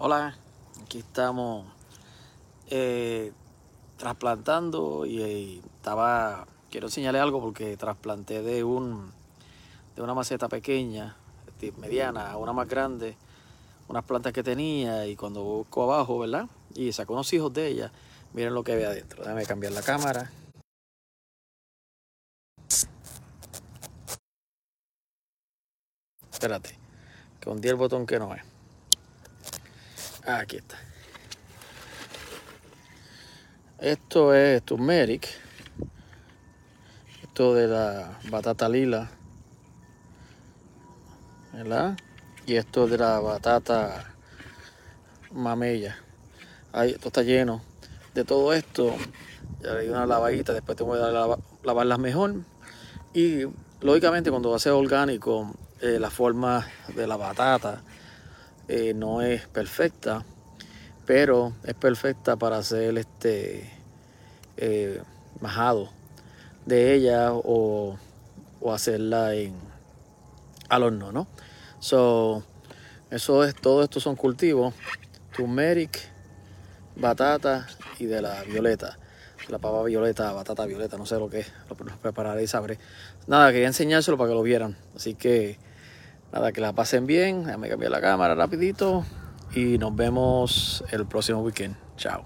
Hola, aquí estamos eh, trasplantando y, estaba, quiero enseñarle algo porque trasplanté de un de una maceta pequeña, mediana, a una más grande, unas plantas que tenía y cuando busco abajo, ¿verdad? Y saco unos hijos de ella, miren lo que ve adentro. Déjame cambiar la cámara. Espérate, que hundí el botón que no es. Aquí está. Esto es turmeric. Esto de la batata lila. ¿Verdad? Y esto de la batata mamella. Ahí, esto está lleno de todo esto. Ya le di una lavadita, después tengo que lavarlas mejor. Y lógicamente cuando va a ser orgánico, eh, la forma de la batata eh, no es perfecta, pero es perfecta para hacer este eh, majado de ella o, hacerla en al horno, ¿no? So, eso es, todo esto son cultivos, turmeric, batata y de la violeta. La papa violeta, batata violeta, no sé lo que es, lo, prepararé y sabré. Nada, quería enseñárselo para que lo vieran. Así que Nada, que la pasen bien. Déjame cambiar la cámara rapidito. Y nos vemos el próximo weekend. Chao.